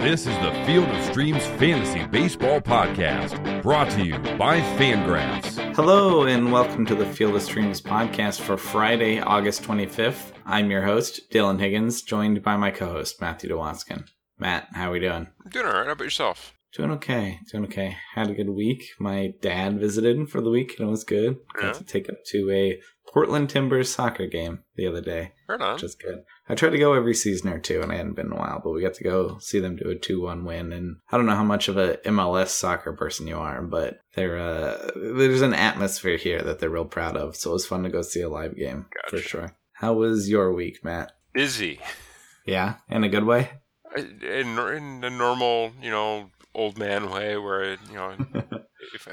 This is the Field of Streams Fantasy Baseball Podcast, brought to you by Fangraphs. Hello, and welcome to the Field of Streams podcast for Friday, August 25th. I'm your host, Dylan Higgins, joined by my co host, Matthew Dewoskin. Matt, how are we doing? I'm Doing all right. How about yourself? Doing okay. Doing okay. Had a good week. My dad visited for the week, and it was good. Got Yeah. to take up to a Portland Timbers soccer game the other day, Right on. which is good. I try to go every season or two, and I hadn't been in a while, but we got to go see them do a 2 1 win. And I don't know how much of a MLS soccer person you are, but they're, uh, there's an atmosphere here that they're real proud of. So it was fun to go see a live game for sure. How was your week, Matt? Busy. Yeah, in a good way? In, in the normal, you know, old man way where, you know, if, I,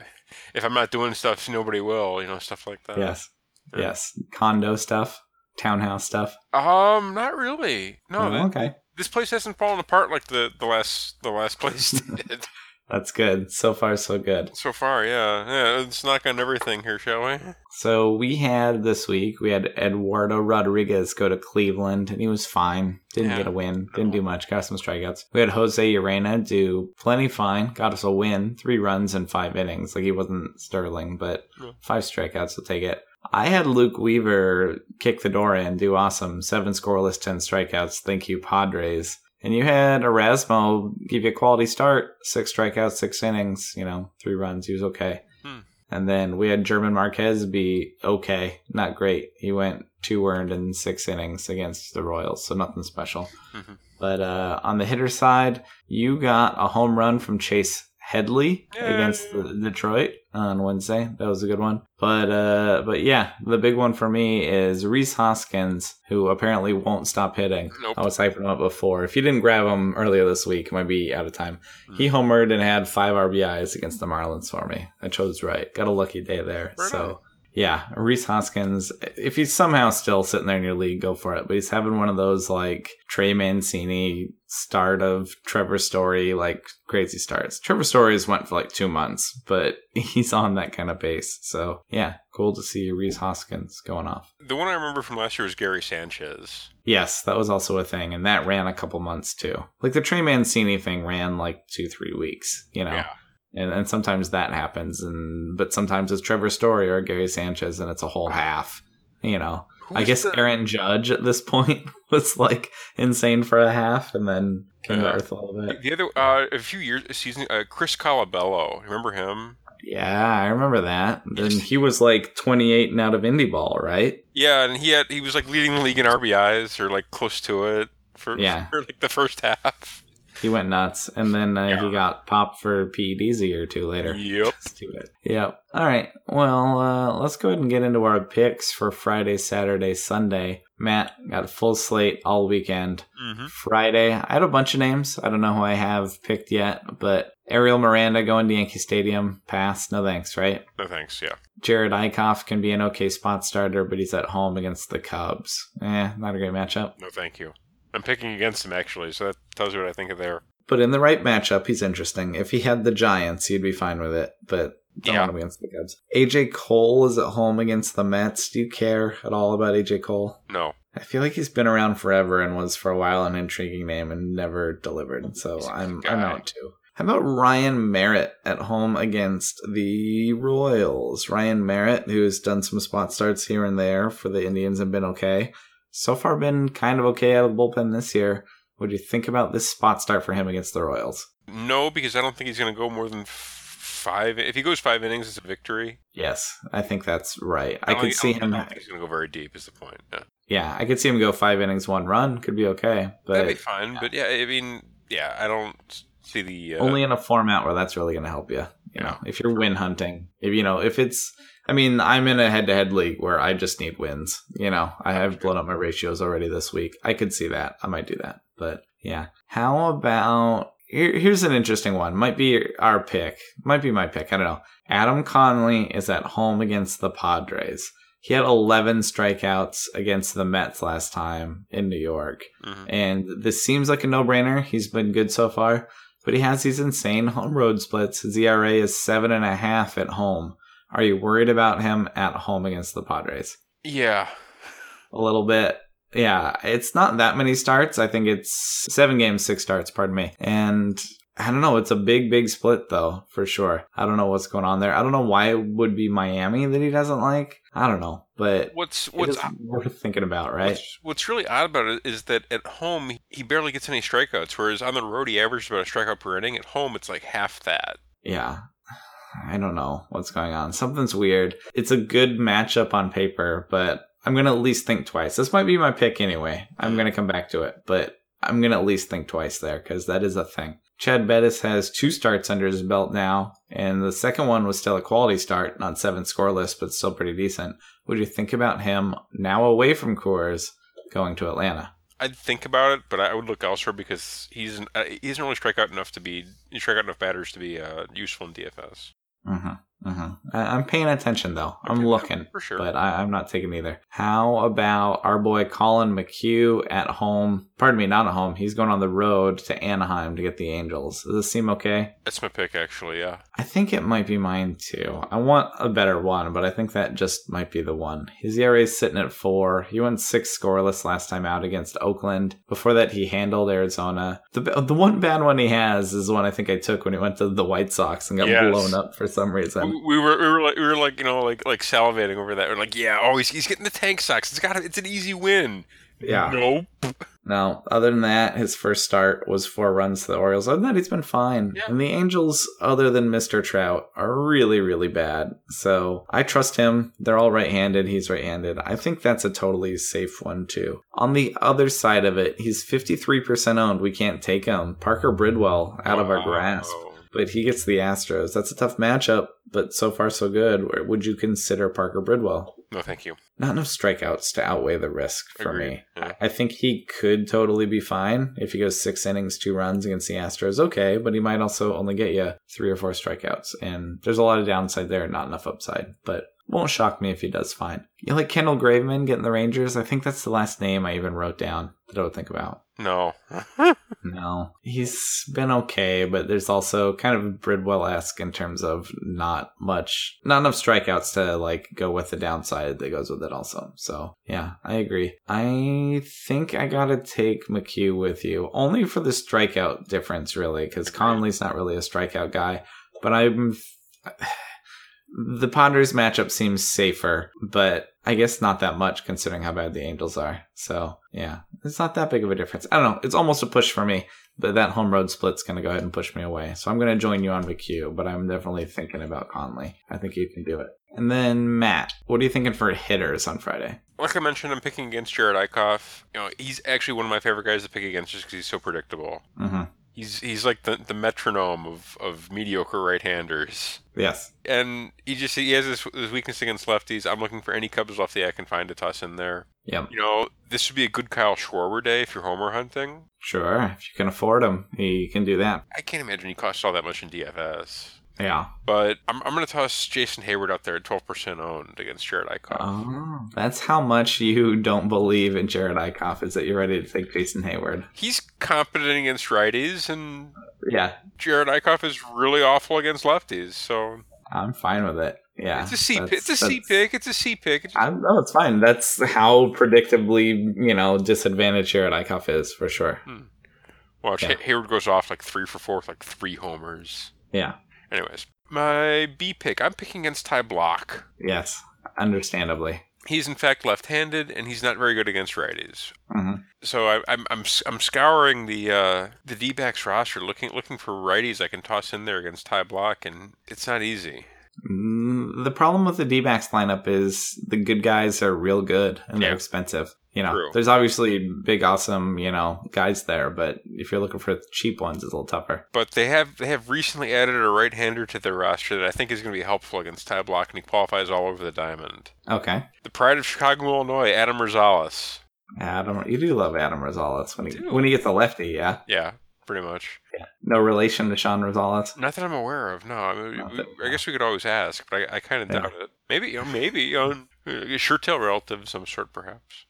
if I'm not doing stuff, nobody will, you know, stuff like that. yes. Yeah. Yes. Condo stuff, townhouse stuff. Um, not really. No, Oh, okay. this place hasn't fallen apart like the, the last the last place did. That's good. So far, so good. so far, yeah. Yeah, let's knock on everything here, shall we? So we had this week, we had Eduardo Rodriguez go to Cleveland, and he was fine. Didn't Yeah. get a win. Didn't do much. Got some strikeouts. We had Jose Urena do plenty fine. Got us a win. Three runs in five innings. Like he wasn't sterling, but Yeah. five strikeouts. will take it. I had Luke Weaver kick the door in, do awesome. Seven scoreless, ten strikeouts. Thank you, Padres. And you had Erasmo give you a quality start. Six strikeouts, six innings, you know, three runs. He was okay. Hmm. And then we had German Marquez be okay, not great. He went two earned in six innings against the Royals, so nothing special. Mhm. But uh, on the hitter side, you got a home run from Chase Headley Yay. against the Detroit on Wednesday. That was a good one. But uh, but yeah, the big one for me is Rhys Hoskins, who apparently won't stop hitting. Nope. I was hyping him up before. If you didn't grab him earlier this week, might be out of time. He homered and had five RBIs against the Marlins for me. I chose right. Got a lucky day there. Right so. Yeah, Rhys Hoskins. If he's somehow still sitting there in your league, go for it. But he's having one of those like Trey Mancini start of Trevor Story, like crazy starts. Trevor Story's went for like two months, but he's on that kind of pace. So yeah, cool to see Rhys Hoskins going off. The one I remember from last year was Gary Sanchez. Yes, that was also a thing, and that ran a couple months too. Like the Trey Mancini thing ran like two, three weeks, you know. Yeah. And, and sometimes that happens, and but sometimes it's Trevor Story or Gary Sanchez, and it's a whole half. You know, Who I guess the- Aaron Judge at this point was like insane for a half, and then came to Yeah. earth a little bit. The other, uh, a few years, a season, uh, Chris Colabello. Remember him? Yeah, I remember that. Then he was like 28 and out of indie ball, right? Yeah, and he had he was like leading the league in RBIs or like close to it for, Yeah. for like the first half. He went nuts, and then uh, he got popped for PEDs a year or two later. Yep. Yep. All right. Well, uh, let's go ahead and get into our picks for Friday, Saturday, Sunday. Matt got a full slate all weekend. hmm Friday, I had a bunch of names. I don't know who I have picked yet, but Ariel Miranda going to Yankee Stadium. Pass. No thanks, right? No thanks. Yeah. Jerad Eickhoff can be an okay spot starter, but he's at home against the Cubs. Eh, not a great matchup. No thank you. I'm picking against him actually, so that tells you what I think of there. But in the right matchup, he's interesting. If he had the Giants, he'd be fine with it. But don't Yeah. want him against the Cubs. AJ Cole is at home against the Mets. Do you care at all about AJ Cole? No. I feel like he's been around forever and was for a while an intriguing name and never delivered. So He's a I'm good I'm out too. How about Ryan Merritt at home against the Royals? Ryan Merritt, who's done some spot starts here and there for the Indians and been okay. So far been kind of okay out of the bullpen this year. What do you think about this spot start for him against the Royals? No, because I don't think he's going to go more than five. If he goes five innings, it's a victory. Yes, I think that's right. I, don't could see him. I don't think he's going to go very deep. Is the point? Yeah. Yeah, I could see him go five innings, one run. Could be okay, That'd be but fine. But yeah, I mean, yeah, I don't see the uh, only in a format where that's really going to help you. You know, if you're win hunting, if you know, if it's, I mean, I'm in a head-to-head league where I just need wins. You know, I have blown up my ratios already this week. I could see that. I might do that, but yeah. How about here, here's an interesting one. Might be our pick. Might be my pick. I don't know. Adam Conley is at home against the Padres. He had 11 strikeouts against the Mets last time in New York. mhm. And this seems like a no brainer. He's been good so far, but he has these insane home road splits. His ERA is seven and a half at home. Are you worried about him at home against the Padres? Yeah. A little bit. Yeah, it's not that many starts. I think it's seven games, six starts, pardon me. And I don't know. It's a big, big split, though, for sure. I don't know what's going on there. I don't know why it would be Miami that he doesn't like. I don't know, but What's what's worth thinking about, right? What's, what's really odd about it is that at home he barely gets any strikeouts, whereas on the road he averages about a strikeout per inning. At home it's like half that. Yeah. I don't know what's going on. Something's weird. It's a good matchup on paper, but I'm going to at least think twice. This might be my pick anyway. I'm going to come back to it, but I'm going to at least think twice there because that is a thing. Chad Bettis has two starts under his belt now, and the second one was still a quality start, not seven scoreless, but still pretty decent. Would you think about him now away from Coors going to Atlanta? I'd think about it, but I would look elsewhere because he's uh, he doesn't really strike out enough to be strike out enough batters to be uh, useful in DFS. Mm-hmm, mm-hmm. I, I'm paying attention though. I'm Okay, looking, for sure. but I, I'm not taking either. How about our boy Collin McHugh at home? Pardon me, not at home. He's going on the road to Anaheim to get the Angels. Does this seem okay? That's my pick, actually. Yeah, I think it might be mine too. I want a better one, but I think that just might be the one. His ERA is sitting at four. He went six scoreless last time out against Oakland. Before that, he handled Arizona. The the one bad one he has is one I think I took when he went to the White Sox and got Yes. blown up for some reason. we, we were we were like we were like you know like like salivating over that. We're like, yeah, oh, he's, he's getting the tank socks. It's got it's an easy win. Yeah. Nope. No, other than that, his first start was four runs to the Orioles. Other than that, he's been fine. Yeah. And the Angels, other than Mr. Trout, are really, really bad. So I trust him. They're all right handed. He's right handed. I think that's a totally safe one, too. On the other side of it, he's 53% owned. We can't take him. Parker Bridwell out of our grasp. But he gets the Astros. That's a tough matchup, but so far so good. Would you consider Parker Bridwell? No, thank you. Not enough strikeouts to outweigh the risk for Agreed. me. Yeah. I think he could totally be fine if he goes six innings, two runs against the Astros. Okay, but he might also only get you three or four strikeouts, and there's a lot of downside there, not enough upside. But won't shock me if he does fine. You like Kendall Graveman getting the Rangers? I think that's the last name I even wrote down that I would think about. No. No, he's been okay, but there's also kind of Bridwell esque in terms of not much, not enough strikeouts to like go with the downside that goes with it. Also, so yeah, I agree. I think I gotta take McHugh with you only for the strikeout difference, really, because Conley's not really a strikeout guy, but I'm. The Padres matchup seems safer, but I guess not that much considering how bad the Angels are. So, yeah, it's not that big of a difference. I don't know. It's almost a push for me, but that home road split's going to go ahead and push me away. So I'm going to join you on McHugh, but I'm definitely thinking about Conley. I think you can do it. And then Matt, what are you thinking for hitters on Friday? Like I mentioned, I'm picking against Jerad Eickhoff. You know, he's actually one of my favorite guys to pick against just because he's so predictable. Mm-hmm. He's he's like the, the metronome of, of mediocre right-handers. Yes. And he just he has this, this weakness against lefties. I'm looking for any Cubs lefty I can find to toss in there. Yep. You know, this would be a good Kyle Schwarber day if you're homer hunting. Sure. If you can afford him, you can do that. I can't imagine he costs all that much in DFS. Yeah. But I'm, I'm going to toss Jason Heyward out there at 12% owned against Jerad Eickhoff. Oh, that's how much you don't believe in Jerad Eickhoff is that you're ready to take Jason Heyward. He's competent against righties, and Yeah, Jerad Eickhoff is really awful against lefties. So I'm fine with it. Yeah, it's a C. that's- Pick. It's a C pick. It's a C pick. It's I, no, it's fine. That's how predictably, you know, disadvantaged Jerad Eickhoff is for sure. Hmm. Watch Yeah. Heyward goes off like three for four with like three homers. Yeah. Anyways, my B pick. I'm picking against Ty Blach. Yes. Understandably. He's in fact left-handed, and he's not very good against righties. hmm So I, I'm I'm I'm scouring the uh, the D-backs roster, looking looking for righties I can toss in there against Ty Blach, and it's not easy. Mm, The problem with the D backs lineup is the good guys are real good and they're expensive. You know, True. there's obviously big, awesome, you know, guys there, but if you're looking for cheap ones, it's a little tougher. But they have they have recently added a right-hander to their roster that I think is going to be helpful against Ty Blach, and he qualifies all over the diamond. Okay. The pride of Chicago, Illinois, Adam Rosales. Adam, you do love Adam Rosales when he when he gets a lefty, yeah. Yeah, pretty much. Yeah. No relation to Sean Rosales. Not that I'm aware of. No, I, mean, we- that- I guess we could always ask, but I, I kind of Yeah. doubt it. Maybe, you know, maybe you know, a sure tail relative of some sort, perhaps.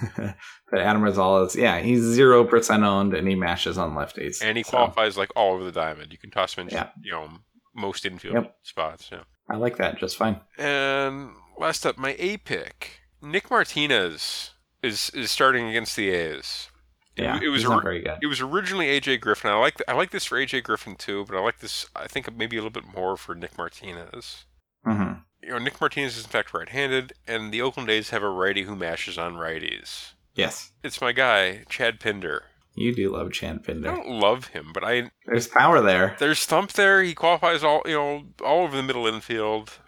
but Adam Rosales, yeah, he's zero percent owned and he mashes on lefties. And he So, qualifies like all over the diamond. You can toss him in, Yeah. you know, most infield Yep. spots. Yeah. I like that just fine. And last up, my A pick, Nick Martinez. is is starting against the A's. It- Yeah, it was he's not very good. It was originally AJ Griffin. I like I like this for AJ Griffin too, but I like this. I think maybe a little bit more for Nick Martinez. hmm You know, Nick Martinez is in fact right-handed, and the Oakland A's have a righty who mashes on righties. Yes, It's my guy, Chad Pinder. you do love Chan I don't love him, but I There's power there. there's thump there. He qualifies all you know all over the middle infield.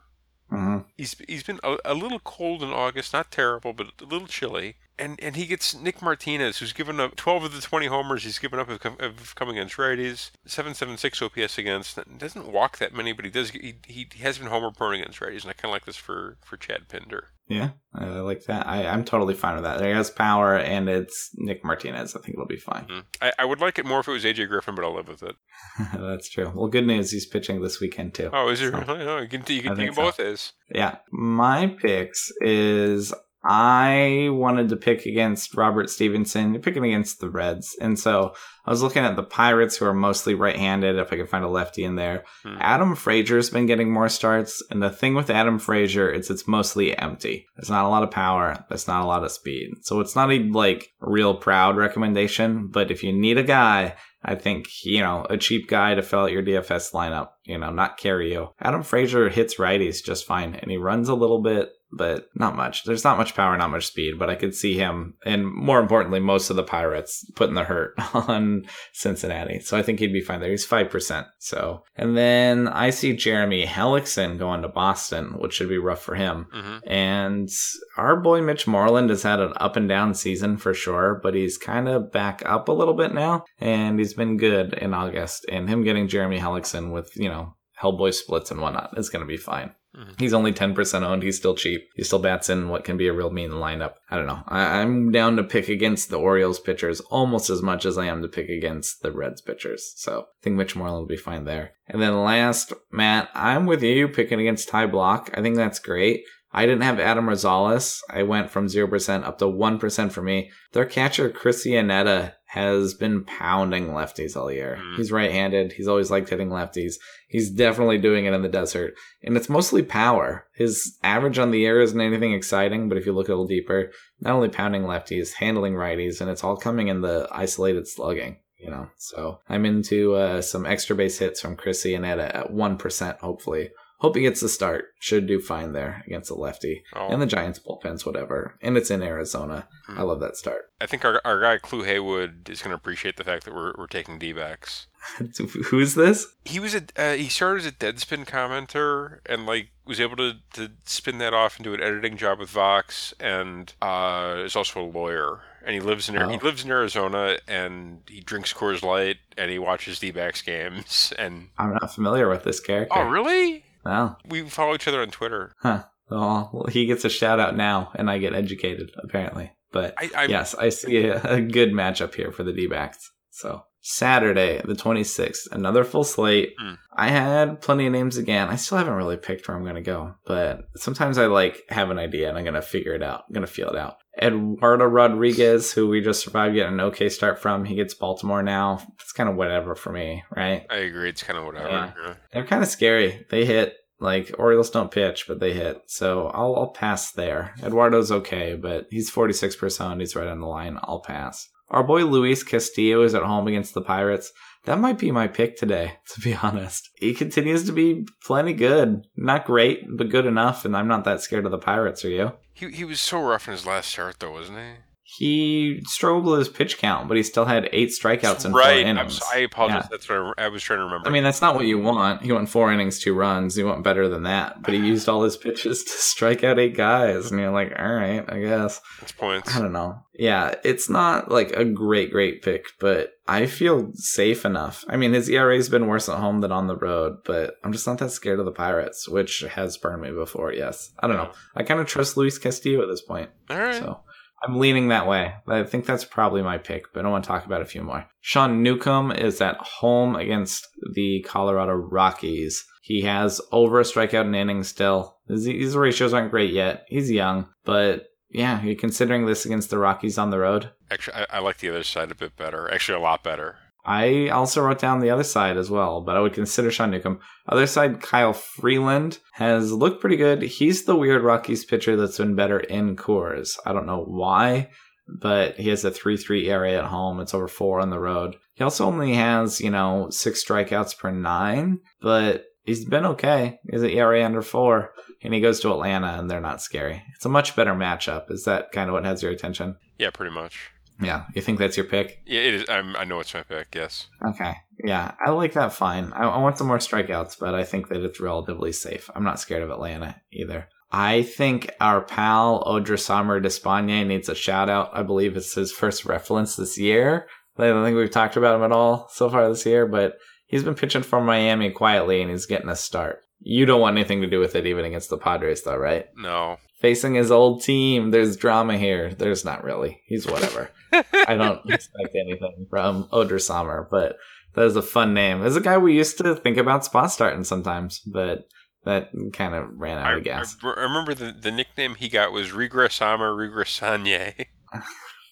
hmm He's he's been a, a little cold in August, not terrible, but a little chilly. And and he gets Nick Martinez, who's given up 12 of the 20 homers he's given up have come, against righties. 776 OPS against. Doesn't walk that many, but he does. He, he has been homer prone against righties, and I kind of like this for for Chad Pinder. Yeah, I like that. I, I'm totally fine with that. There has power, and it's Nick Martinez. I think it'll be fine. Mm. I, I would like it more if it was AJ Griffin, but I'll live with it. That's true. Well, good news. He's pitching this weekend too. Oh, is he So- really? Oh, you can you can think take so. both is. Yeah. My picks is I wanted to pick against Robert Stephenson. You're picking against the Reds. And so I was looking at the Pirates who are mostly right handed if I could find a lefty in there. Hmm. Adam Frazier's been getting more starts. And the thing with Adam Frazier is it's mostly empty. There's not a lot of power. There's not a lot of speed. So it's not a like real proud recommendation, but if you need a guy I think, you know, a cheap guy to fill out your DFS lineup, you know, not carry you. Adam Frazier hits righties just fine and he runs a little bit, but not much. There's not much power, not much speed, but I could see him and more importantly, most of the Pirates putting the hurt on Cincinnati. So I think he'd be fine there. He's 5%. So, and then I see Jeremy Hellickson going to Boston, which should be rough for him. hmm And our boy Mitch Moreland has had an up and down season for sure, but he's kind of back up a little bit now, and he's been good in August. And him getting Jeremy Hellickson with, you know, Hellboy splits and whatnot is going to be fine. Mhm. He's only 10% owned. He's still cheap. He still bats in what can be a real mean lineup. I don't know. I- I'm down to pick against the Orioles pitchers almost as much as I am to pick against the Reds pitchers. So I think Mitch Moreland will be fine there. And then last, Matt, I'm with you picking against Ty Blach. I think that's great. I didn't have Adam Rosales. I went from 0% up to 1% for me. Their catcher, Chris Iannetta, has been pounding lefties all year. Mm. He's right handed. He's always liked hitting lefties. He's definitely doing it in the desert. And it's mostly power. His average on the year isn't anything exciting, but if you look a little deeper, not only pounding lefties, handling righties, and it's all coming in the isolated slugging. You know, so I'm into uh, some extra base hits from Chris Iannetta at 1%, hopefully. Hope he gets the start. Should do fine there against the lefty. Oh, And the Giants bullpens, whatever. And it's in Arizona. Hmm. I love that start. I think our, our guy Clue Haywood is going to appreciate the fact that we're, we're taking D backs. Who's this? He was a uh, he started as a Deadspin commenter and like was able to, to spin that off and do an editing job with Vox and uh, is also a lawyer and he lives in Ar- he Oh. lives in Arizona and he drinks Coors Light and he watches D-backs games and I'm not familiar with this character. oh really Well, we follow each other on Twitter. huh. Well, he gets a shout out now, and I get educated, apparently. But I yes, I see a, a good matchup here for the D backs. So, Saturday, the 26th, another full slate. Hmm. I had plenty of names again. I still haven't really picked where I'm going to go, but sometimes I like have an idea and I'm going to figure it out. I'm going to feel it out. Eduardo Rodriguez, who we just survived getting an okay start from, he gets Baltimore now. It's kind of whatever for me, right? I agree. It's kind of whatever. Yeah. yeah. They're kind of scary. They hit like Orioles don't pitch, but they hit. So I'll I'll pass there. Eduardo's okay, but he's forty six percent. He's right on the line. I'll pass. Our boy Luis Castillo is at home against the Pirates. That might be my pick today, to be honest. He continues to be plenty good. Not great, but good enough, and I'm not that scared of the Pirates, are you? He he was so rough in his last start though, wasn't he? He struggled with his pitch count, but he still had eight strikeouts in right. four innings. I apologize. Yeah. That's what I, I was trying to remember. I mean, that's not what you want. He went four innings, two runs. You want better than that. But he used all his pitches to strike out eight guys. And you're like, all right, I guess. That's points. I don't know. Yeah, it's not like a great, great pick, but I feel safe enough. I mean, his ERA's been worse at home than on the road, but I'm just not that scared of the Pirates, which has burned me before, yes. I don't know. I kind of trust Luis Castillo at this point. All right. So I'm leaning that way. I think that's probably my pick, but I want to talk about a few more. Sean Newcomb is at home against the Colorado Rockies. He has over a strikeout in innings still. His, his ratios aren't great yet. He's young, but yeah, you're considering this against the Rockies on the road. Actually, I, I like the other side a bit better. Actually, a lot better. I also wrote down the other side as well, but I would consider Sean Newcomb. Other side, Kyle Freeland has looked pretty good. He's the weird Rockies pitcher that's been better in Coors. I don't know why, but he has a 3-3 ERA at home. It's over four on the road. He also only has, you know, six strikeouts per nine, but he's been okay. He's an ERA under four, and he goes to Atlanta, and they're not scary. It's a much better matchup. Is that kind of what has your attention? Yeah, pretty much. Yeah, you think that's your pick? Yeah, it is. I'm, I know it's my pick. Yes. Okay. Yeah, I like that fine. I, I want some more strikeouts, but I think that it's relatively safe. I'm not scared of Atlanta either. I think our pal Odrisamer Despaigne needs a shout out. I believe it's his first reference this year. I don't think we've talked about him at all so far this year, but he's been pitching for Miami quietly and he's getting a start. You don't want anything to do with it even against the Padres though, right? No. Facing his old team, there's drama here. There's not really. He's whatever. I don't expect anything from Odrisamer, but that is a fun name. There's a guy we used to think about spot starting sometimes, but that kind of ran out I, of gas. I, I remember the, the nickname he got was Regressama Regressanye.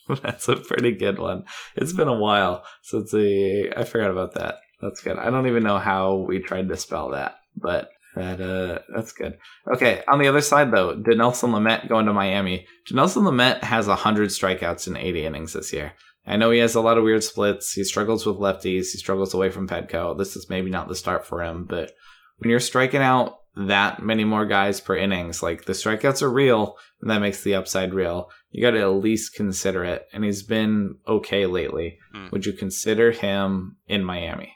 That's a pretty good one. It's been a while since the I forgot about that. That's good. I don't even know how we tried to spell that, but that uh that's good. Okay, on the other side though, Dinelson Lamet going to Miami. Dinelson Lamet has hundred strikeouts in 80 innings this year. I know he has a lot of weird splits. He struggles with lefties. He struggles away from Petco. This is maybe not the start for him, but when you're striking out that many more guys per innings, like the strikeouts are real, and that makes the upside real. You got to at least consider it. And he's been okay lately. Hmm. Would you consider him in Miami?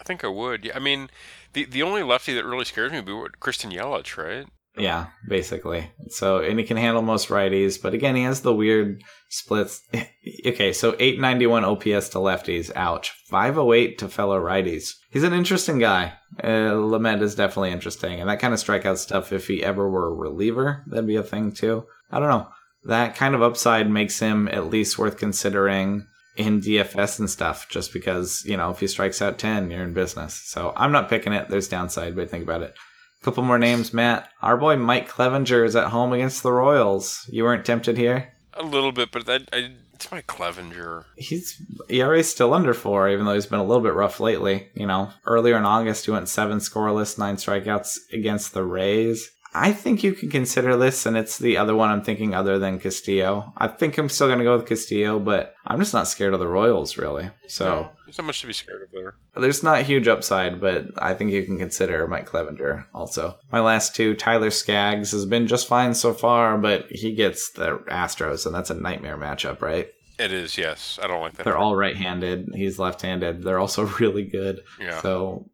I think I would. Yeah, I mean, the the only lefty that really scares me would be what, Christian Yelich, right? Yeah, basically. So, and he can handle most righties, but again, he has the weird splits. okay, so 891 OPS to lefties. Ouch. 508 to fellow righties. He's an interesting guy. Uh, Lamet is definitely interesting. And that kind of strikeout stuff, if he ever were a reliever, that'd be a thing too. I don't know. That kind of upside makes him at least worth considering in DFS and stuff, just because, you know, if he strikes out 10, you're in business. So I'm not picking it. There's downside, but think about it. A Couple more names, Matt. Our boy Mike Clevinger is at home against the Royals. You weren't tempted here? A little bit, but that I, it's my Clevinger. He's ERA's still under four, even though he's been a little bit rough lately. You know, earlier in August he went seven scoreless, nine strikeouts against the Rays. I think you can consider this, and it's the other one I'm thinking other than Castillo. I think I'm still going to go with Castillo, but I'm just not scared of the Royals, really. So No, there's not much to be scared of there. there's not huge upside, but I think you can consider Mike Clevinger also. My last two, Tyler Skaggs has been just fine so far, but he gets the Astros, and that's a nightmare matchup, right? It is, yes. I don't like that. They're all right-handed. He's left-handed. They're also really good. Yeah. So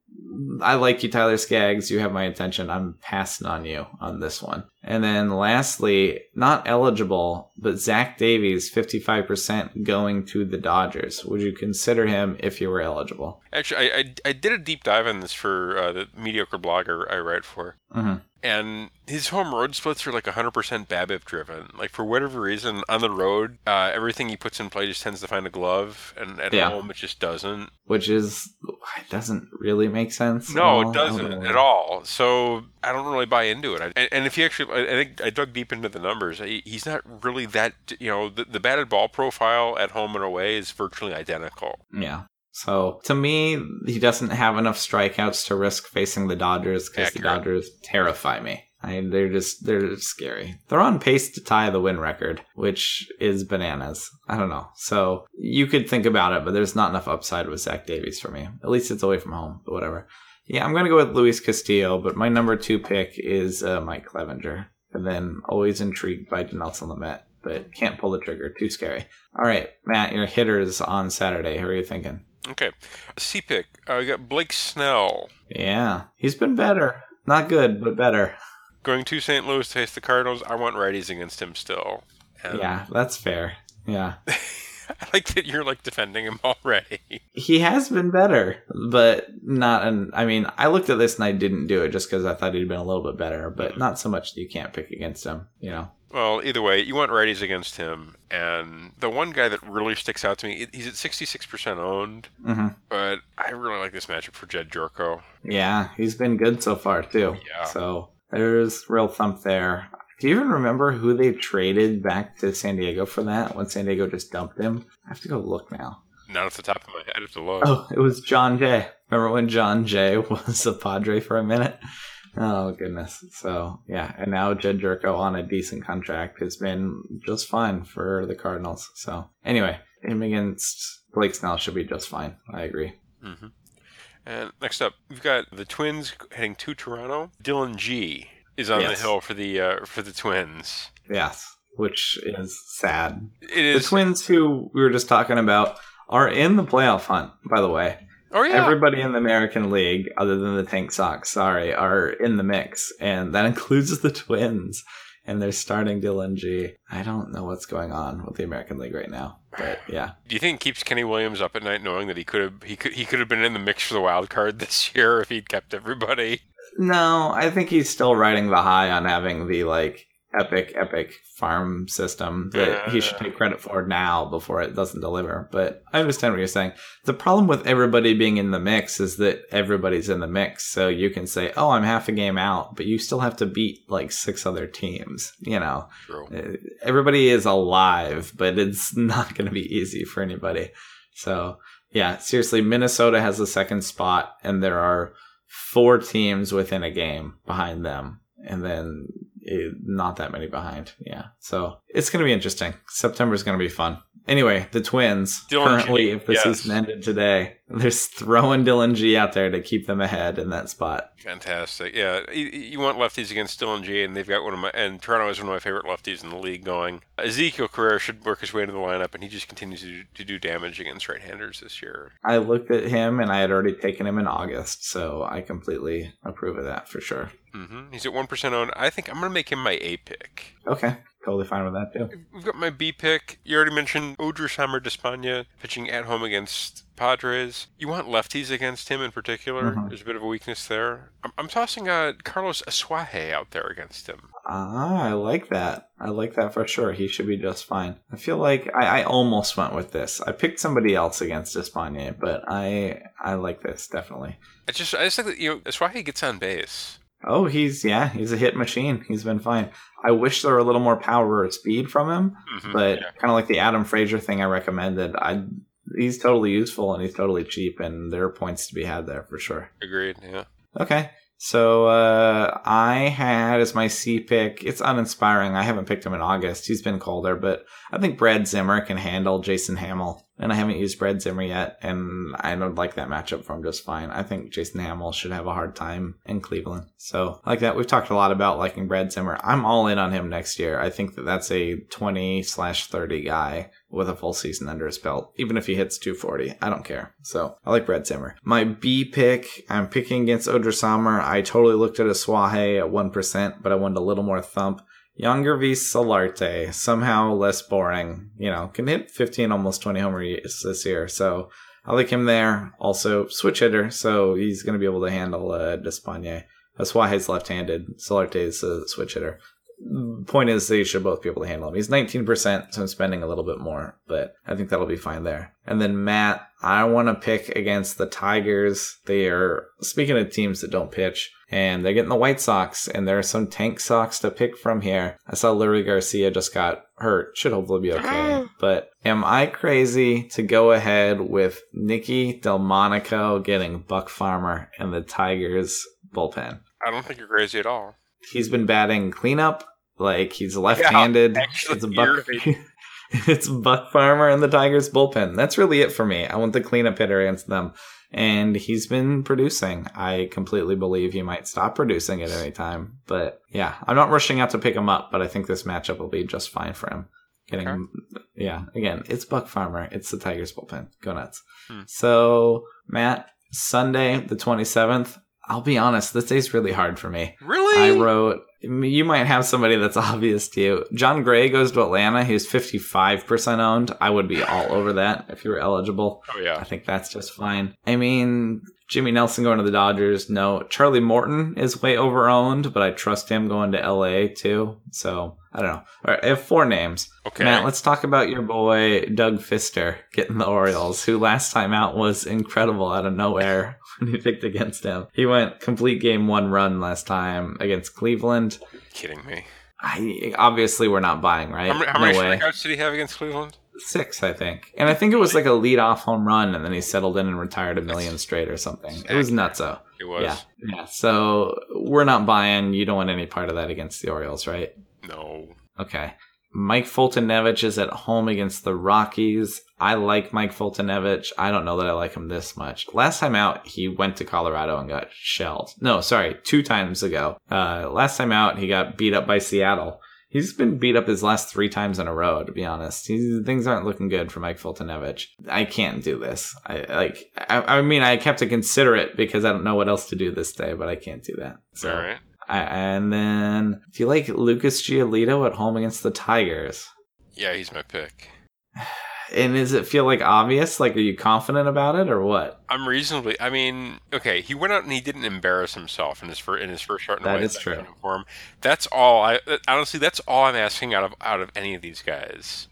I like you, Tyler Skaggs. You have my attention. I'm passing on you on this one. And then lastly, not eligible, but Zach Davies, 55% going to the Dodgers. Would you consider him if you were eligible? Actually, I, I, I did a deep dive on this for uh, the mediocre blogger I write for. Mm-hmm. And his home road splits are like 100% BABIP driven. Like, for whatever reason, on the road, uh, everything he puts in play just tends to find a glove, and at Yeah. home, it just doesn't. Which is, it doesn't really make sense. No, it doesn't at all. So I don't really buy into it. I, and, and if you actually, I, I think I dug deep into the numbers. He, he's not really that. You know, the, the batted ball profile at home and away is virtually identical. Yeah. So to me, he doesn't have enough strikeouts to risk facing the Dodgers because the Dodgers terrify me. I, they're just they're just scary. They're on pace to tie the win record, which is bananas. I don't know. So you could think about it, but there's not enough upside with Zach Davies for me. At least it's away from home, but whatever. Yeah, I'm gonna go with Luis Castillo, but my number two pick is uh, Mike Clevinger, and then always intrigued by Nelson Lamet, but can't pull the trigger. Too scary. All right, Matt, your hitters on Saturday. Who are you thinking? Okay, C pick. Uh, we got Blake Snell Yeah, he's been better. Not good, but better. going to St. Louis to face the Cardinals. I want righties against him still. Yeah, that's fair. Yeah. I like that you're like defending him already. He has been better, but not an I mean, I looked at this and I didn't do it just because I thought he'd been a little bit better, but not so much that you can't pick against him, you know. Well, either way, you want righties against him. And the one guy that really sticks out to me, he's at 66% owned, hmm but I really like this matchup for Jed Gyorko. Yeah, he's been good so far too. Yeah. So there's real thump there. Do you even remember who they traded back to San Diego for that when San Diego just dumped him? I have to go look now. Not off the top of my head. I have to look. Oh, it was Jon Jay. Remember when Jon Jay was a Padre for a minute? Oh goodness. So yeah, and now Jed Gyorko on a decent contract has been just fine for the Cardinals. So anyway, him against Blake Snell should be just fine. I agree. Mm-hmm. And next up, we've got the Twins heading to Toronto. Dillon Gee is on Yes. the hill for the uh, for the Twins. Yes, which is sad. It The. Twins, who we were just talking about, are in the playoff hunt. By the way, oh yeah. everybody in the American League, other than the Tank Sox, sorry, are in the mix, and that includes the Twins. And they're starting Dillon Gee. I don't know what's going on with the American League right now, but yeah, Do you think it keeps Kenny Williams up at night knowing that he could have he could he could have been in the mix for the wild card this year if he'd kept everybody? No, I think he's still riding the high on having the like epic, epic farm system that he should take credit for now before it doesn't deliver. But I understand what you're saying. The problem with everybody being in the mix is that everybody's in the mix. So you can say, oh, I'm half a game out, but you still have to beat like six other teams, you know? True. Uh, Everybody is alive, but it's not going to be easy for anybody. So, yeah, seriously, Minnesota has the second spot, and there are four teams within a game behind them, and then eh, not that many behind. Yeah, so it's going to be interesting. September is going to be fun. Anyway, the Twins Dylan currently, G, if the yes. season ended today, they're throwing Dillon Gee out there to keep them ahead in that spot. Fantastic. Yeah, you, you want lefties against Dillon Gee, and they've got one of my and Toronto is one of my favorite lefties in the league going. Ezequiel Carrera should work his way into the lineup, and he just continues to do, to do damage against right-handers this year. I looked at him, and I had already taken him in August, so I completely approve of that for sure. hmm He's at one percent owned. I think I'm going to make him my A pick. Okay, totally fine with that too. We've got my B pick. You already mentioned Odrisamer Despaigne pitching at home against Padres. You want lefties against him in particular. Mhm. There's a bit of a weakness there. I'm, I'm tossing uh, Carlos Asuaje out there against him. Ah, I like that. I like that for sure. He should be just fine. I feel like I, I almost went with this. I picked somebody else against Espana, but I I like this definitely. I just I just think that you know Asuaje gets on base. Oh, he's yeah, he's a hit machine. He's been fine. I wish there were a little more power or speed from him, Mhm. but Yeah. kind of like the Adam Frazier thing I recommended. I he's totally useful and he's totally cheap, and there are points to be had there for sure. agreed. Yeah. Okay. So uh, I had as my C pick. It's uninspiring. I haven't picked him in August. He's been colder, but I think Brad Zimmer can handle Jason Hammel, and I haven't used Brad Zimmer yet, and I don't like that matchup for him just fine. I think Jason Hammel should have a hard time in Cleveland. So like that. We've talked a lot about liking Brad Zimmer. I'm all in on him next year. I think that that's a 20 slash 30 guy with a full season under his belt. Even if he hits 240, I don't care. So I like Brad Zimmer. My B pick, I'm picking against Odrisamer. I totally looked at Asuaje at 1%, but I wanted a little more thump. Yangervis Solarte, somehow less boring. You know, can hit 15, almost 20 homers this year. So I like him there. Also, switch hitter, so he's going to be able to handle uh, Despaigne. Swahe's left-handed. Solarte is a switch hitter point is they should both be able to handle him. He's 19%, so I'm spending a little bit more, but I think that'll be fine there. And then Matt, I want to pick against the Tigers. They are, speaking of teams that don't pitch, and they're getting the White Sox, and there are some tank socks to pick from here. I saw Leury Garcia just got hurt. Should hopefully be okay. Ah. but am I crazy to go ahead with Nicky Delmonico getting Buck Farmer and the Tigers bullpen? I don't think you're crazy at all. he's been batting cleanup. Like he's left-handed. actually, it's a buck. it's Buck Farmer and the Tigers bullpen. That's really it for me. I want the cleanup hitter against them, and he's been producing. I completely believe he might stop producing at any time. But yeah, I'm not rushing out to pick him up. But I think this matchup will be just fine for him. Getting Okay. yeah, again, it's Buck Farmer. It's the Tigers bullpen. Go nuts. Hmm. So Matt, Sunday the 27th. I'll be honest, this day's really hard for me. Really? I wrote, you might have somebody that's obvious to you. Jon Gray goes to Atlanta. He's 55% owned. I would be all over that if you were eligible. oh yeah. I think that's just fine. I mean, Jimmy Nelson going to the Dodgers, no. Charlie Morton is way over owned, but I trust him going to LA too. So I don't know. All right, I have four names. Okay. Matt, let's talk about your boy Doug Fister getting the Orioles, who last time out was incredible out of nowhere when you picked against him. He went complete game one run last time against Cleveland. kidding me. I obviously we're not buying, right? How many, how no many strikeouts did he have against Cleveland? Six, I think. And I think it was like a lead off home run, and then he settled in and retired a million straight or something. It was nutso. It was. Yeah, yeah. So we're not buying. You don't want any part of that against the Orioles, right? No. Okay. Mike Foltynewicz is at home against the Rockies. I like Mike Foltynewicz. I don't know that I like him this much. Last time out, he went to Colorado and got shelled. No, sorry, two times ago. Uh, last time out, he got beat up by Seattle. He's been beat up his last three times in a row, to be honest. He's, things aren't looking good for Mike Foltynewicz. I can't do this. I like. I, I mean, I kept to consider it because I don't know what else to do this day, but I can't do that. So, All right. I, and then, do you like Lucas Giolito at home against the Tigers? Yeah, he's my pick. And does it feel like obvious? Like, are you confident about it or what? I'm reasonably. I mean, okay, he went out and he didn't embarrass himself in his first in his first start in That true. uniform. That's all. I honestly, that's all I'm asking out of out of any of these guys.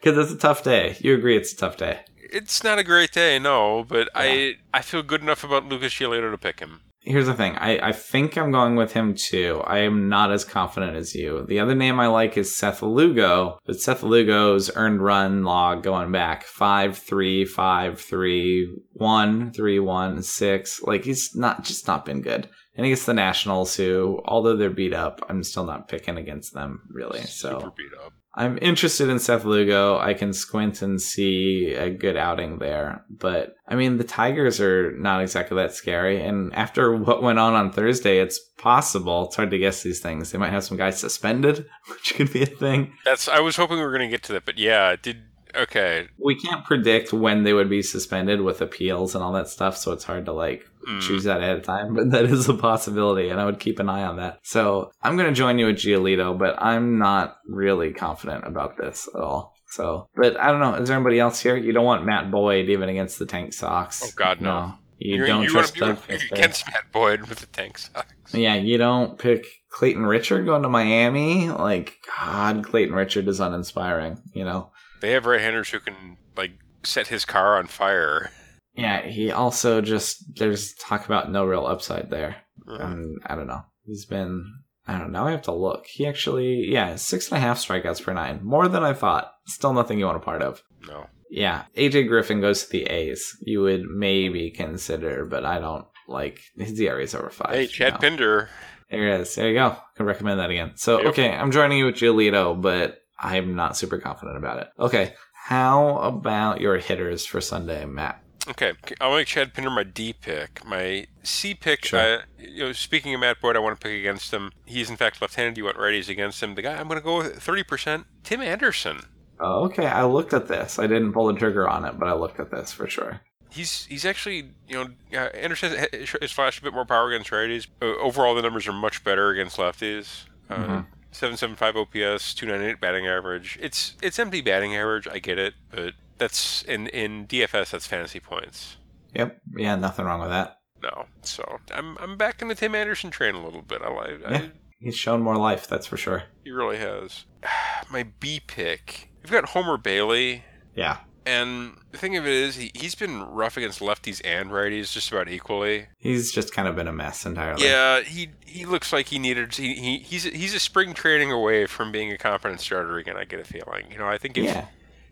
Because it's a tough day. You agree it's a tough day. It's not a great day, no, but I I feel good enough about Lucas Giolito to pick him. Here's the thing. I, I think I'm going with him too. I am not as confident as you. The other name I like is Seth Lugo, but Seth Lugo's earned run log going back 5 3, 5 3, 1, 3 1, 6. Like, he's not just not been good. And against the Nationals, who, although they're beat up, I'm still not picking against them, really. So. Beat up. I'm interested in Seth Lugo. I can squint and see a good outing there. But I mean, the Tigers are not exactly that scary. And after what went on on Thursday, it's possible. It's hard to guess these things. They might have some guys suspended, which could be a thing. That's. I was hoping we were going to get to that, but yeah, it did. Okay. We can't predict when they would be suspended with appeals and all that stuff. So it's hard to like Mm. choose that ahead of time, but that is a possibility, and I would keep an eye on that. So I'm going to join you with Giolito, but I'm not really confident about this at all. So, but I don't know. Is there anybody else here? You don't want Matt Boyd even against the Tank Sox. Oh, God, no. You You're- don't you trust Doug against Matt Boyd with the Tank Sox. Yeah, you don't pick Clayton Richard going to Miami. Like, God, Clayton Richard is uninspiring, you know? They have right-handers who can like set his car on fire. Yeah, he also just, there's talk about no real upside there. Mhm. Um, I don't know. He's been. I don't know. I have to look. He actually, yeah, six and a half strikeouts per nine, more than I thought. Still nothing you want a part of. No. Yeah, AJ Griffin goes to the A's. You would maybe consider, but I don't like his ERA is over five. Hey, Chad no. Pinder. There it is. There you go. Can recommend that again. So Yep. okay, I'm joining you with Giolito, but I'm not super confident about it. Okay, how about your hitters for Sunday, Matt? Okay, I'll make Chad Pinder my D pick. My C pick, Sure. uh, you know, speaking of Matt Boyd, I want to pick against him. He's in fact left-handed. You want righties against him. The guy I'm going to go with 30%, Tim Anderson. Oh, okay, I looked at this. I didn't pull the trigger on it, but I looked at this for sure. He's he's actually you know uh, Anderson has flashed a bit more power against righties. Uh, overall, the numbers are much better against lefties. Uh, Mhm. Seven seven five OPS, two nine eight batting average. It's it's empty batting average. I get it, but that's in in DFS that's fantasy points. Yep. Yeah, nothing wrong with that. No, so I'm I'm back in the Tim Anderson train a little bit. I like. Yeah. I, He's shown more life, that's for sure. he really has. My B pick. We've got Homer Bailey. Yeah. And the thing of it is, he, he's been rough against lefties and righties just about equally. He's just kind of been a mess entirely. Yeah, he he looks like he needed. He, he he's he's a spring training away from being a confident starter again. I get a feeling. You know, I think if Yeah.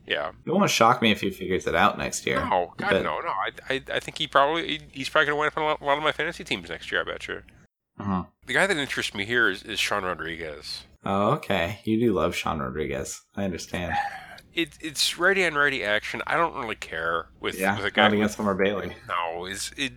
yeah. It won't shock me if he figures it out next year. No, God, But- no, no. I, I I think he probably he's probably gonna wind up on a lot, a lot of my fantasy teams next year. I bet you. Uh-huh. The guy that interests me here is, is Sean Rodriguez. Oh, okay. You do love Sean Rodriguez. I understand. It, it's righty on righty action. I don't really care with, Yeah. with a guy. Not against Homer Bailey. No, is it,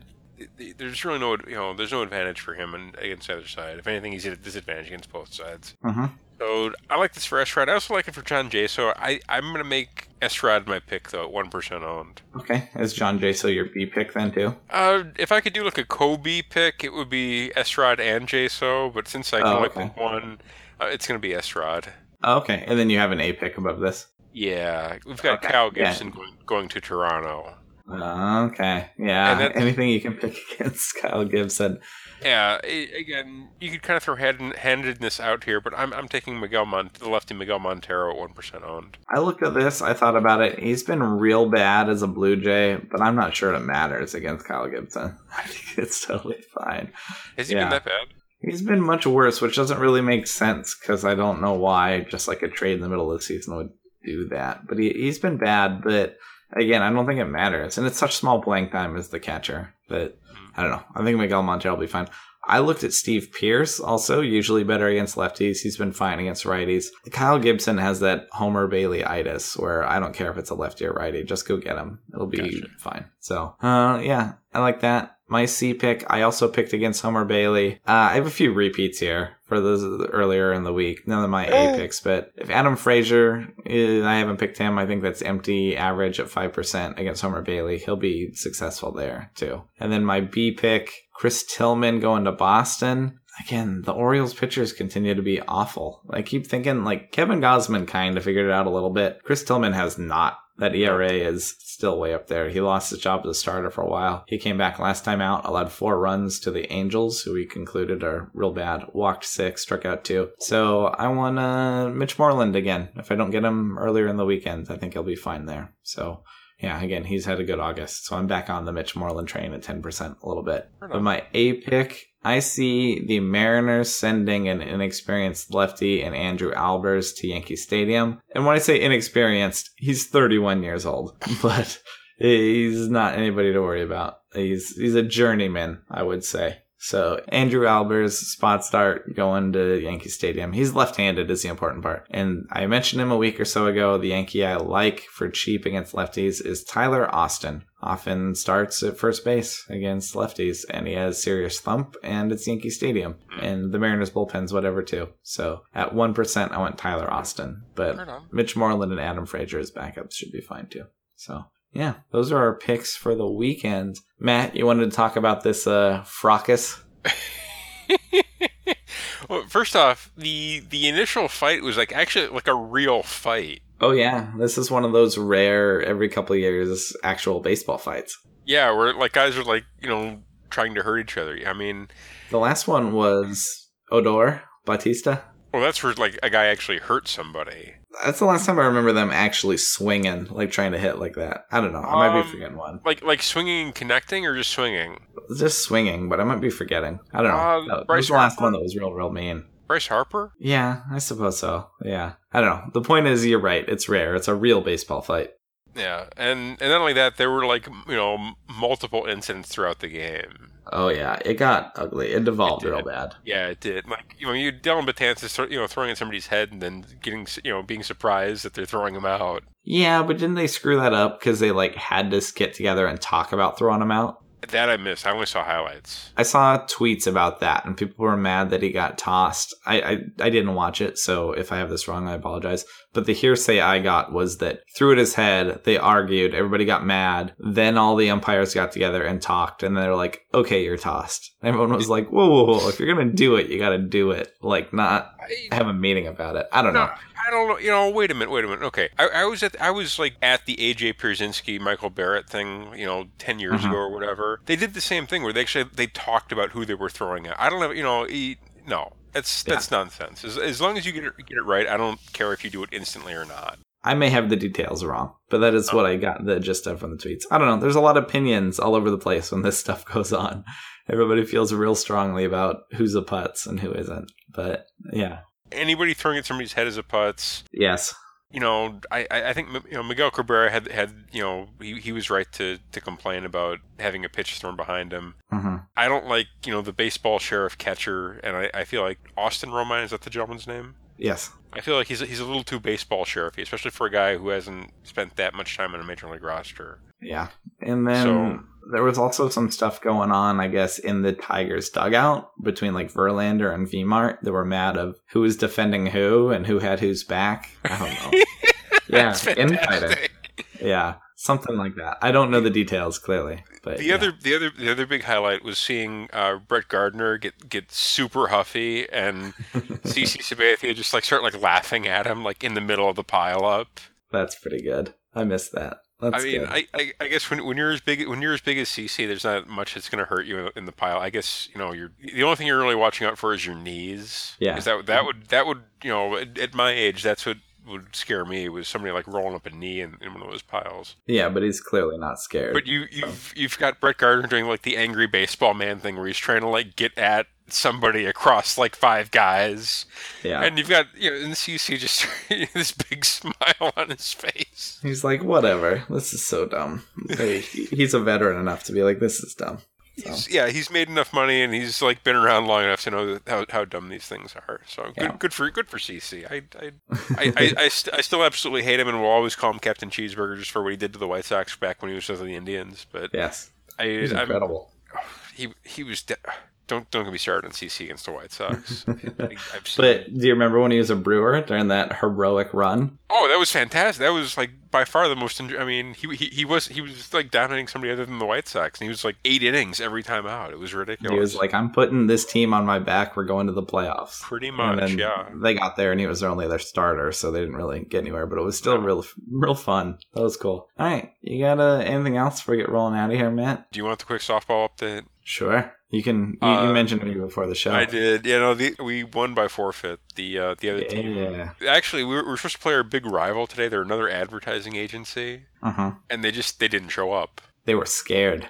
it- There's really no, you know, there's no advantage for him and against the other side. If anything, he's at a disadvantage against both sides. Uh-huh. So I like this for Estrad. I also like it for John Jay. So I, I'm gonna make Estrad my pick though, at one percent owned. Okay. Is John Jaso your B pick then too? Uh, if I could do like a Kobe pick, it would be Estrad and Jaso. But since I can Oh, only okay. pick one, uh, it's gonna be Estrad. Oh, okay. And then you have an A pick above this. Yeah, we've got Okay, Cal yeah. Gibson going, going to Toronto. Uh, okay. Yeah. Anything you can pick against Kyle Gibson. Yeah, again, you could kind of throw hand, handedness out here, but I'm, I'm taking Miguel Mon- the lefty Miguel Montero at one percent owned. I looked at this. I thought about it. He's been real bad as a Blue Jay, but I'm not sure it matters against Kyle Gibson. I think it's totally fine. Has he Yeah. been that bad? He's been much worse, which doesn't really make sense because I don't know why just like a trade in the middle of the season would do that. But he, he's been bad, but again, I don't think it matters. And it's such small playing time as the catcher that I don't know. I think Miguel Montero will be fine. I looked at Steve Pearce, also usually better against lefties. He's been fine against righties. Kyle Gibson has that Homer Bailey itis where I don't care if it's a lefty or righty, just go get him. It'll be gotcha. fine. So, uh, yeah, I like that. My C pick, I also picked against Homer Bailey. Uh, I have a few repeats here for those earlier in the week. None of my A picks, but if Adam Frazier, is, I haven't picked him. I think that's empty average at 5% against Homer Bailey. He'll be successful there too. And then my B pick, Chris Tillman going to Boston. Again, the Orioles pitchers continue to be awful. I keep thinking like Kevin Gausman kind of figured it out a little bit. Chris Tillman has not that ERA is still way up there. He lost his job as a starter for a while. He came back last time out, allowed four runs to the Angels, who we concluded are real bad. Walked six, struck out two. So I want uh, Mitch Moreland again. If I don't get him earlier in the weekend, I think he'll be fine there. So yeah, again, he's had a good August. So I'm back on the Mitch Moreland train at 10% a little bit. But my A pick, I see the Mariners sending an inexperienced lefty and Andrew Albers to Yankee Stadium. And when I say inexperienced, he's 31 years old, but he's not anybody to worry about. He's he's a journeyman, I would say. So Andrew Albers spot start going to Yankee Stadium. He's left-handed is the important part. And I mentioned him a week or so ago. The Yankee I like for cheap against lefties is Tyler Austin. Often starts at first base against lefties and he has serious thump and it's Yankee Stadium. Hmm. And the Mariners bullpen's whatever too. So at 1% I went Tyler Austin. But Mitch Moreland and Adam Frazier as backups should be fine too. So yeah, those are our picks for the weekend. Matt, you wanted to talk about this uh, fracas? well, first off, the the initial fight was like actually like a real fight. Oh yeah, this is one of those rare every couple years actual baseball fights. Yeah, where like guys are like you know trying to hurt each other. I mean, the last one was Odor Bautista. Well, that's where like a guy actually hurt somebody. That's the last time I remember them actually swinging, like trying to hit like that. I don't know. I might um, be forgetting one. Like like swinging and connecting, or just swinging? Just swinging, but I might be forgetting. I don't know. Uh, that was the last one that was real, real mean. Bryce Harper? Yeah, I suppose so. Yeah, I don't know. The point is, you're right. It's rare. It's a real baseball fight. Yeah, and and not only that, there were like you know multiple incidents throughout the game. Oh yeah, it got ugly. It devolved it real bad. Yeah, it did. Like you know, you Dellin Betances, you know, throwing at somebody's head and then getting you know being surprised that they're throwing him out. Yeah, but didn't they screw that up because they like had to get together and talk about throwing him out? That I missed. I only saw highlights. I saw tweets about that, and people were mad that he got tossed. I, I, I didn't watch it, so if I have this wrong, I apologize. But the hearsay I got was that threw at his head. They argued. Everybody got mad. Then all the umpires got together and talked, and they're like, "Okay, you're tossed." Everyone was like, "Whoa, whoa, whoa! If you're gonna do it, you got to do it. Like, not have a meeting about it." I don't no, know. I don't know. You know, wait a minute, wait a minute. Okay, I, I was at I was like at the AJ Pierzynski Michael Barrett thing, you know, ten years mm-hmm. ago or whatever. They did the same thing where they actually they talked about who they were throwing at. I don't know. You know, he, no, that's yeah. that's nonsense. As, as long as you get it get it right, I don't care if you do it instantly or not. I may have the details wrong, but that is oh. what I got the gist of from the tweets. I don't know. There's a lot of opinions all over the place when this stuff goes on. Everybody feels real strongly about who's a putz and who isn't. But yeah, anybody throwing at somebody's head as a putz. Yes. You know, I, I think you know Miguel Cabrera had had you know he, he was right to, to complain about having a pitch thrown behind him. Mm-hmm. I don't like you know the baseball sheriff catcher, and I, I feel like Austin Romine is that the gentleman's name? Yes. I feel like he's a, he's a little too baseball sheriffy, especially for a guy who hasn't spent that much time in a major league roster. Yeah, and then so, there was also some stuff going on, I guess, in the Tigers dugout between like Verlander and Vmart. They were mad of who was defending who and who had whose back. I don't know. yeah, infighting. Yeah, something like that. I don't know the details clearly, but the yeah. other the other the other big highlight was seeing uh, Brett Gardner get get super huffy and CC Sabathia just like start like laughing at him like in the middle of the pile up. That's pretty good. I missed that. That's I mean, I, I, I, guess when, when you're as big when you're as big as CC, there's not much that's going to hurt you in the pile. I guess you know you're the only thing you're really watching out for is your knees. Yeah, is that that would that would you know at, at my age that's what would scare me was somebody like rolling up a knee in, in one of those piles. Yeah, but he's clearly not scared. But you you've you've got Brett Gardner doing like the angry baseball man thing where he's trying to like get at somebody across like five guys. yeah, And you've got you know the CC just this big smile on his face. he's like, whatever. This is so dumb. He- he's a veteran enough to be like, this is dumb. He's, yeah, he's made enough money and he's like been around long enough to know how, how dumb these things are. So good, Yeah. good for good for CC. I I, I, I, I, st- I still absolutely hate him and will always call him Captain Cheeseburger just for what he did to the White Sox back when he was with the Indians. But Yes, I, he's I'm- incredible. he he was. De- don't don't get me started on CC against the White Sox. I, I've seen, But do you remember when he was a brewer during that heroic run? oh, that was fantastic. That was like by far the most. Enjoy- I mean, he, he he was he was like dominating somebody other than the White Sox, and he was like eight innings every time out. It was ridiculous. He was like, I'm putting this team on my back. We're going to the playoffs. pretty And much, then yeah. They got there and he was only their starter, so they didn't really get anywhere, but it was still real real fun. That was cool. All right. You got uh, anything else before we get rolling out of here, Matt? Do you want the quick softball update? Sure. You can you, Uh, you mentioned me before the show. I did. You know, the, we won by forfeit. The uh, the other team. Yeah. Actually, we were, we were supposed to play our big rival today. They're another advertising agency, Uh-huh. and they just they didn't show up. They were scared.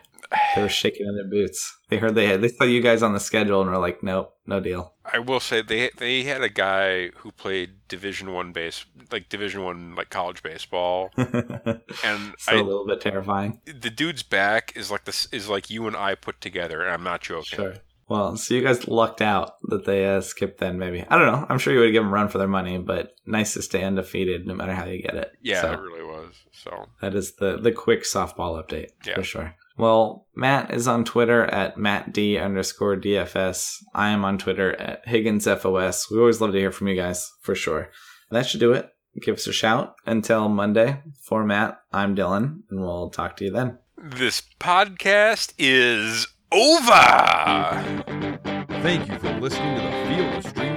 They were shaking in their boots. They heard they had they saw you guys on the schedule and were like, Nope, no deal. I will say they they had a guy who played Division One base, like Division One, like college baseball, and so a I, little bit terrifying. the dude's back is like this is like you and I put together, and I'm not joking. Sure. Well, so you guys lucked out that they uh, skipped then, maybe. I don't know. I'm sure you would give them a run for their money, but nice to stay undefeated no matter how you get it. Yeah, So it really was. So that is the, the quick softball update Yeah. for sure. Well, Matt is on Twitter at mattd underscore DFS. I am on Twitter at HigginsFOS. We always love to hear from you guys, for sure. That should do it. Give us a shout. Until Monday, for Matt, I'm Dylan, and we'll talk to you then. this podcast is over. Thank you for listening to the Field of Streams podcast.